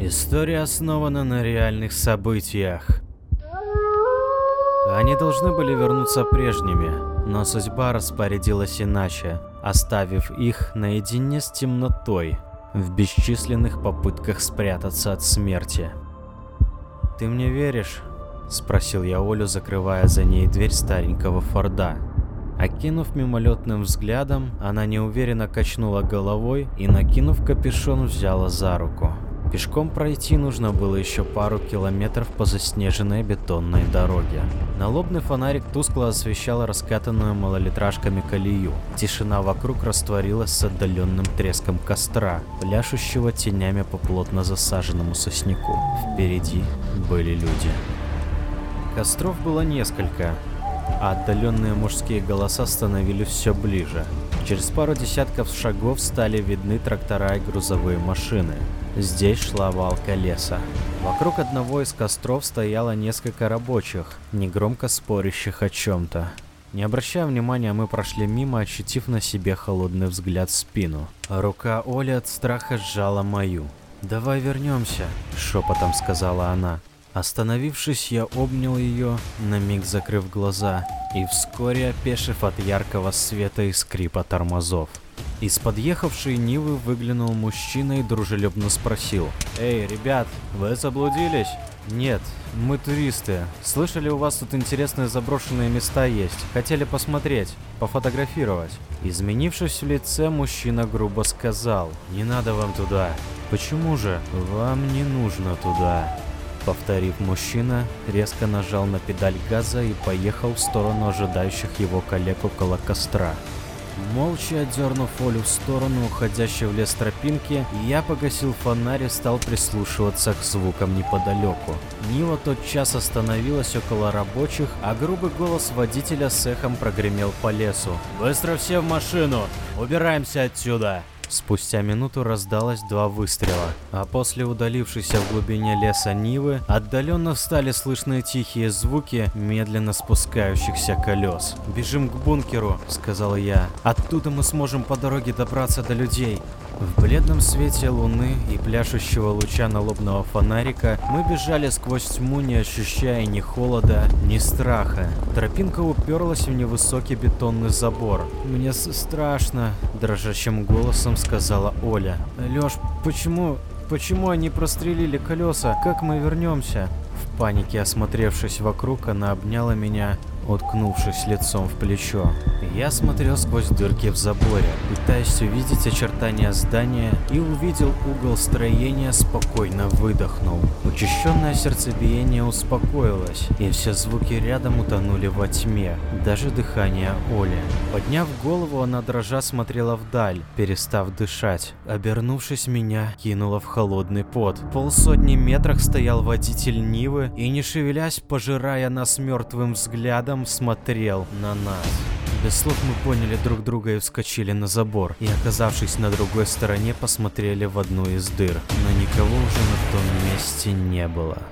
История основана на реальных событиях. Они должны были вернуться прежними, но судьба распорядилась иначе, оставив их наедине с темнотой в бесчисленных попытках спрятаться от смерти. «Ты мне веришь?» – спросил я Олю, закрывая за ней дверь старенького Форда. Окинув мимолетным взглядом, она неуверенно качнула головой и, накинув капюшон, взяла за руку. Пешком пройти нужно было еще пару километров по заснеженной бетонной дороге. Налобный фонарик тускло освещал раскатанную малолитражками колею. Тишина вокруг растворилась с отдаленным треском костра, пляшущего тенями по плотно засаженному сосняку. Впереди были люди. Костров было несколько, а отдаленные мужские голоса становились все ближе. Через пару десятков шагов стали видны трактора и грузовые машины. Здесь шла валка леса. Вокруг одного из костров стояло несколько рабочих, негромко спорящих о чем-то. Не обращая внимания, мы прошли мимо, ощутив на себе холодный взгляд в спину. Рука Оли от страха сжала мою. «Давай вернемся», — шепотом сказала она. Остановившись, я обнял ее, на миг закрыв глаза, и вскоре опешив от яркого света и скрипа тормозов. Из подъехавшей Нивы выглянул мужчина и дружелюбно спросил. «Эй, ребят, вы заблудились?» «Нет, мы туристы. Слышали, у вас тут интересные заброшенные места есть. Хотели посмотреть, пофотографировать». Изменившись в лице, мужчина грубо сказал. «Не надо вам туда». «Почему же? Вам не нужно туда». Повторив мужчина, резко нажал на педаль газа и поехал в сторону ожидающих его коллег около костра. Молча отдернув Олю в сторону уходящей в лес тропинки, я погасил фонарь и стал прислушиваться к звукам неподалеку. Нива тотчас остановилась около рабочих, а грубый голос водителя с эхом прогремел по лесу. «Быстро все в машину! Убираемся отсюда!» Спустя минуту раздалось два выстрела, а после удалившейся в глубине леса Нивы отдаленно стали слышны тихие звуки медленно спускающихся колес. «Бежим к бункеру», — сказал я. «Оттуда мы сможем по дороге добраться до людей». В бледном свете луны и пляшущего луча налобного фонарика мы бежали сквозь тьму, не ощущая ни холода, ни страха. Тропинка уперлась в невысокий бетонный забор. «Мне страшно», – дрожащим голосом сказала Оля. «Лёш, почему... почему они прострелили колеса? Как мы вернемся?» В панике осмотревшись вокруг, она обняла меня уткнувшись лицом в плечо. Я смотрел сквозь дырки в заборе, пытаясь увидеть очертания здания и увидел угол строения, спокойно выдохнул. Учащенное сердцебиение успокоилось, и все звуки рядом утонули во тьме, даже дыхание Оли. Подняв голову, она дрожа смотрела вдаль, перестав дышать. Обернувшись, меня кинуло в холодный пот. Полсотни метрах стоял водитель Нивы и, не шевелясь, пожирая нас мертвым взглядом, Адам смотрел на нас. Без слов мы поняли друг друга и вскочили на забор, и оказавшись на другой стороне, посмотрели в одну из дыр, но никого уже на том месте не было.